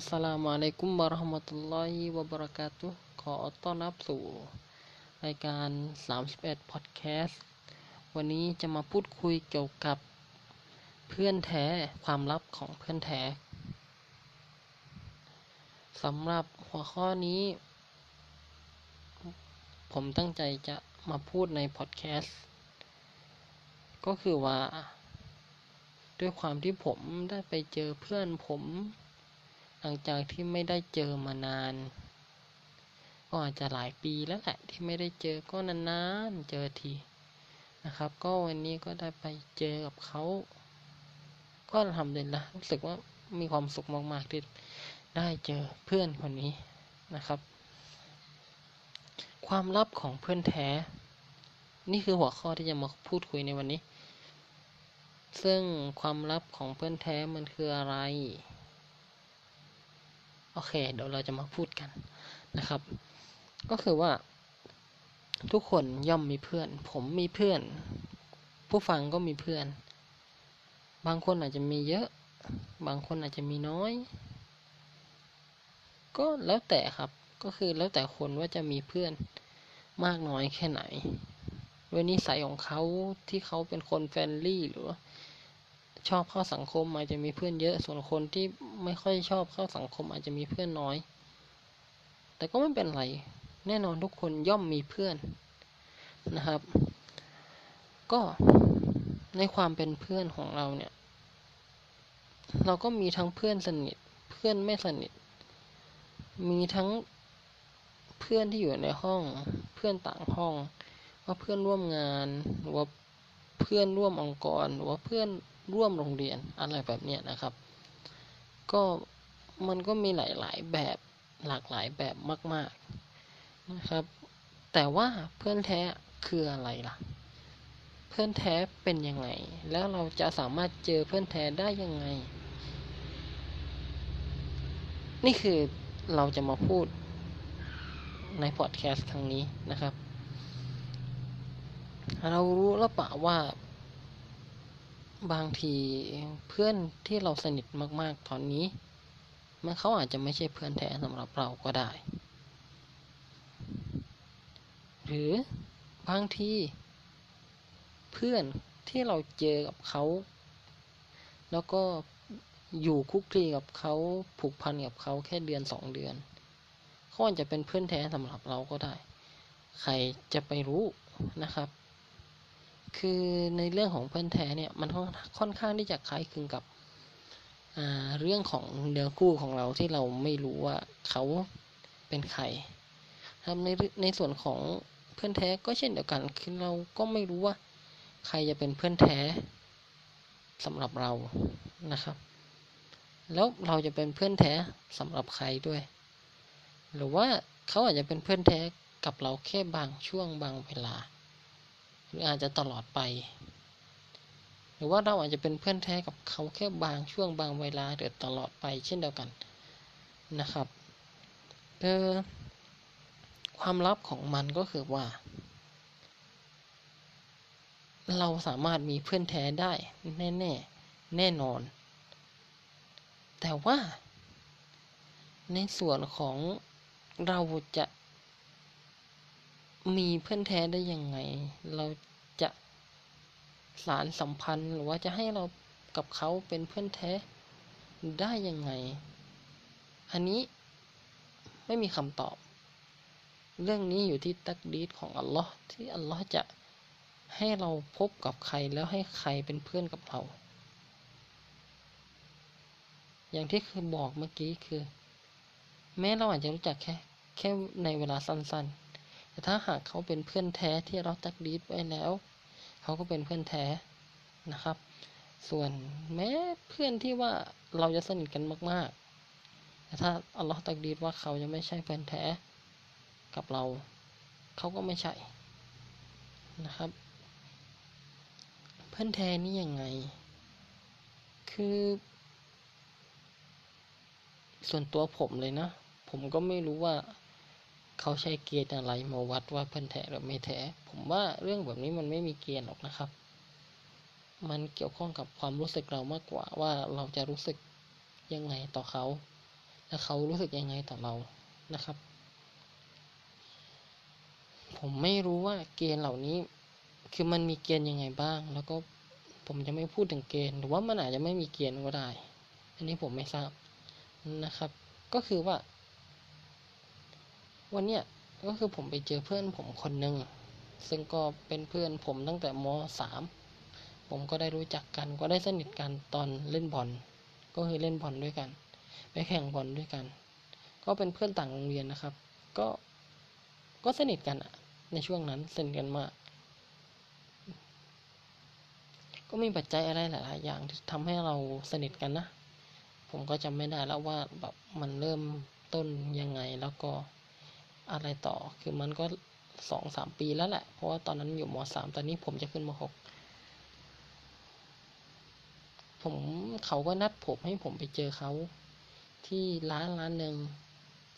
อัสสลามุอะลัยกุมวะเราะห์มะตุลลอฮิวะบะเราะกาตุฮ์ขอต้อนรับสู่รายการ 31 Podcast วันนี้จะมาพูดคุยเกี่ยวกับเพื่อนแท้ความลับของเพื่อนแท้สำหรับหัวข้อนี้ ผมตั้งใจจะมาพูดในพอดแคสต์ก็คือว่า ด้วยความที่ผมได้ไปเจอเพื่อนผม หลังจากที่ไม่ได้เจอมานาน ก็อาจจะหลายปีแล้วแหละที่ไม่ได้เจอก็นานๆเจอทีนะครับ ก็วันนี้ก็ได้ไปเจอกับเขา ก็ทำเด่นละรู้สึกว่ามีความสุขมากๆที่ได้เจอเพื่อนคนนี้นะครับ ความลับของเพื่อนแท้ นี่คือหัวข้อที่จะมาพูดคุยในวันนี้ ซึ่งความลับของเพื่อนแท้มันคืออะไร โอเค เดี๋ยวเราจะมาพูดกันนะครับ ก็คือว่า ทุกคนย่อมมีเพื่อน ผมมีเพื่อน ผู้ฟังก็มีเพื่อน บางคนอาจจะมีเยอะ บางคนอาจจะมีน้อย ก็แล้วแต่ครับ ก็คือแล้วแต่คนว่าจะมีเพื่อนมากน้อยแค่ไหนด้วยนิสัยของเขาที่เขาเป็นคนแฟนลี่หรือว่า ชอบเข้าสังคมอาจจะมีเพื่อนเยอะ ส่วนคนที่ไม่ค่อยชอบเข้าสังคมอาจจะมีเพื่อนน้อย แต่ก็ไม่เป็นไร แน่นอนทุกคนย่อมมีเพื่อนนะครับ ก็ในความเป็นเพื่อนของเราเนี่ย เราก็มีทั้งเพื่อนสนิท เพื่อนไม่สนิท มีทั้งเพื่อนที่อยู่ในห้อง เพื่อนต่างห้อง ว่าเพื่อนร่วมงานหรือว่า เพื่อนร่วมองค์กรหรือว่าเพื่อนร่วมโรงเรียนอะไรแบบนี้นะครับ ก็มันก็มีหลาย ๆ แบบหลากหลายแบบมาก ๆนะครับ แต่ว่าเพื่อนแท้คืออะไรล่ะ เพื่อนแท้เป็นยังไง แล้วเราจะสามารถเจอเพื่อนแท้ได้ยังไง นี่คือเราจะมาพูดในพอดแคสต์ครั้งนี้นะครับ เรารู้แล้วปะว่า บางทีเพื่อนที่เราสนิทมาก ๆ ตอนนี้ มันเขาอาจจะไม่ใช่เพื่อนแท้สำหรับเราก็ได้ หรือบางทีเพื่อนที่เราเจอกับเขา แล้วก็อยู่คุกคีกับเขาผูกพันกับเขาแค่เดือนสองเดือนเขาอาจจะเป็นเพื่อนแท้สำหรับเราก็ได้ ใครจะไปรู้นะครับ คือในเรื่องของเพื่อนแท้เนี่ยมันค่อนข้างที่จะคล้ายคลึงกับเรื่องของเนื้อคู่ของเราที่เราไม่รู้ว่าเขาเป็นใครครับในในส่วนของเพื่อนแท้ก็เช่นเดียวกันคือเราก็ไม่รู้ว่าใครจะเป็นเพื่อนแท้สำหรับเรานะครับ แล้วเราจะเป็นเพื่อนแท้สำหรับใครด้วย หรือว่าเขาอาจจะเป็นเพื่อนแท้กับเราแค่บางช่วงบางเวลา หรืออาจจะตลอดไป หรือว่าเราอาจจะเป็นเพื่อนแท้กับเขาแค่บางช่วงบางเวลาหรือตลอดไปเช่นเดียวกันนะครับเออความลับของมันก็คือว่า เราสามารถมีเพื่อนแท้ได้แน่แน่แน่นอน แต่ว่า ในส่วนของเราจะ มีเพื่อนแท้ได้ยังไง เราจะสารสัมพันธ์หรือว่าจะให้เรากับเขาเป็นเพื่อนแท้ได้ยังไง อันนี้ไม่มีคำตอบ เรื่องนี้อยู่ที่ตักดีดของอัลลอฮ์ที่อัลลอฮ์จะให้เราพบกับใครแล้วให้ใครเป็นเพื่อนกับเรา อย่างที่คือบอกเมื่อกี้คือ แม้เราอาจจะรู้จักแค่แค่ในเวลาสั้นๆ แต่ถ้าหากเขาเป็นเพื่อนแท้ที่เราตักดีดไว้แล้ว เขาก็เป็นเพื่อนแท้นะครับ ส่วนแม้เพื่อนที่ว่าเราจะสนิทกันมาก ๆ แต่ถ้าอัลลอฮ์ตักดีดว่าเขาจะไม่ใช่เพื่อนแท้กับเรา เขาก็ไม่ใช่นะครับ เพื่อนแท้นี่ยังไง คือ ส่วนตัวผมเลยนะ ผมก็ไม่รู้ว่า เขาใช้เกณฑ์อะไรมาวัดว่าเพื่อนแท้หรือไม่แท้ ผมว่าเรื่องแบบนี้มันไม่มีเกณฑ์หรอกนะครับ มันเกี่ยวข้องกับความรู้สึกเรามากกว่าว่าเราจะรู้สึกยังไงต่อเขา และเขารู้สึกยังไงต่อเรานะครับ ผมไม่รู้ว่าเกณฑ์เหล่านี้ คือมันมีเกณฑ์ยังไงบ้าง แล้วก็ผมจะไม่พูดถึงเกณฑ์ หรือว่ามันอาจจะไม่มีเกณฑ์ก็ได้ อันนี้ผมไม่ทราบนะครับ ก็คือว่า วันเนี้ยก็คือผมไปเจอเพื่อนผมคนหนึ่งซึ่งก็เป็นเพื่อนผมตั้งแต่มสามผมก็ได้รู้จักกันก็ได้สนิทกันตอนเล่นบอลก็คือเล่นบอลด้วยกัน ไปแข่งบอลด้วยกัน ก็เป็นเพื่อนต่างโรงเรียนนะครับ ก็ก็สนิทกันอะในช่วงนั้นสนิทกันมาก ก็มีปัจจัยอะไรหลายๆอย่างที่ทำให้เราสนิทกันนะ ผมก็จำไม่ได้แล้วว่าแบบมันเริ่มต้นยังไงแล้วก็ อะไรต่อ คือมันก็สองสามปีแล้วแหละ เพราะว่าตอนนั้นอยู่มสามตอนนี้ผมจะขึ้นมหกผมเขาก็นัดผมให้ผมไปเจอเขาที่ร้านร้านหนึ่ง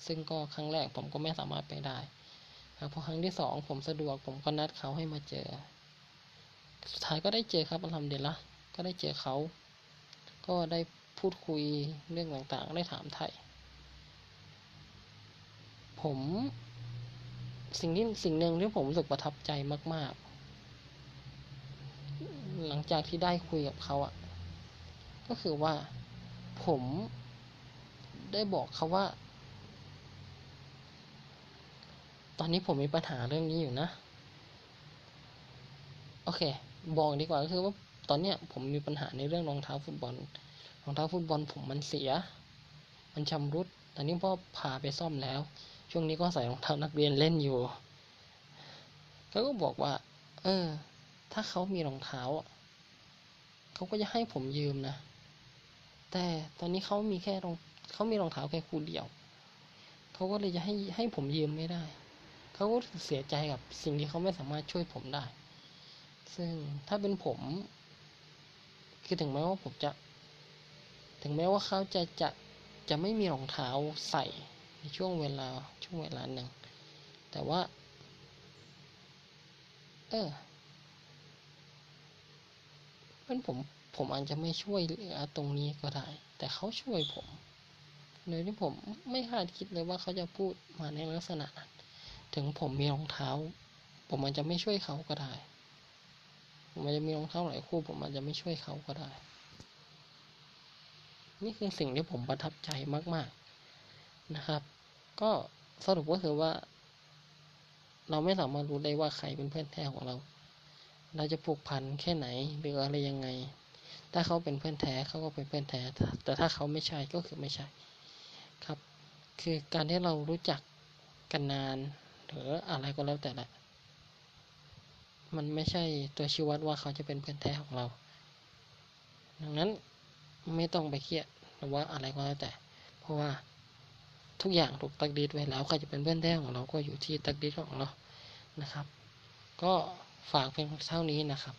ซึ่งก็ครั้งแรกผมก็ไม่สามารถไปได้ครับพอครั้งที่สองผมสะดวกผมก็นัดเขาให้มาเจอ สุดท้ายก็ได้เจอครับอัลฮัมดุลิลละก็ได้เจอเขา ก็ได้พูดคุยเรื่องต่างๆ ได้ถามไทย ผมสิ่งที่สิ่งหนึ่งที่ผมรู้สึกประทับใจมาก ๆ หลังจากที่ได้คุยกับเขาอะก็คือว่าผมได้บอกเขาว่า ตอนนี้ผมมีปัญหาเรื่องนี้อยู่นะ โอเค บอกดีกว่าก็คือว่าตอนเนี้ยผมมีปัญหาในเรื่องรองเท้าฟุตบอล รองเท้าฟุตบอลผมมันเสีย มันชำรุด ตอนนี้พ่อพาไปซ่อมแล้ว ช่วงนี้ก็ใส่รองเท้านักเรียนเล่นอยู่เขาก็บอกว่า เออ ถ้าเขามีรองเท้าเขาก็จะให้ผมยืมนะ แต่ตอนนี้เขามีแค่รองเขามีรองเท้าแค่คู่เดียว เขาก็เลยจะให้ให้ผมยืมไม่ได้ เขาก็เสียใจกับสิ่งที่เขาไม่สามารถช่วยผมได้ ซึ่งถ้าเป็นผม คือถึงแม้ว่าผมจะ ถึงแม้ว่าเขาจะจะจะไม่มีรองเท้าใส่ ในช่วงเวลาช่วงเวลาหนึ่ง แต่ว่า เออเป็นผมผมอาจจะไม่ช่วยเหลือตรงนี้ก็ได้ แต่เขาช่วยผมโดยที่ผมไม่คาดคิดเลยว่าเขาจะพูดมาในลักษณะนั้น ถึงผมมีรองเท้า ผมอาจจะไม่ช่วยเขาก็ได้ ผมอาจจะมีรองเท้าหลายคู่ ผมอาจจะไม่ช่วยเขาก็ได้ นี่คือสิ่งที่ผมประทับใจมาก ๆ นะครับ ก็สรุปก็คือว่า เราไม่สามารถรู้ได้ว่าใครเป็นเพื่อนแท้ของเรา เราจะผูกพันแค่ไหนหรืออะไรยังไง ถ้าเขาเป็นเพื่อนแท้เขาก็เป็นเพื่อนแท้ แต่ถ้าเขาไม่ใช่ก็คือไม่ใช่ ครับ คือการที่เรารู้จักกันนานหรืออะไรก็แล้วแต่แหละ มันไม่ใช่ตัวชี้วัดว่าเขาจะเป็นเพื่อนแท้ของเรา ดังนั้นไม่ต้องไปเครียดหรือว่าอะไรก็แล้วแต่ เพราะว่า ทุกอย่างถูกตักดีดไว้แล้วใครจะเป็นเพื่อนแท้ของเราก็อยู่ที่ตักดีดของเรานะครับ ก็ฝากเพียงเท่านี้นะครับ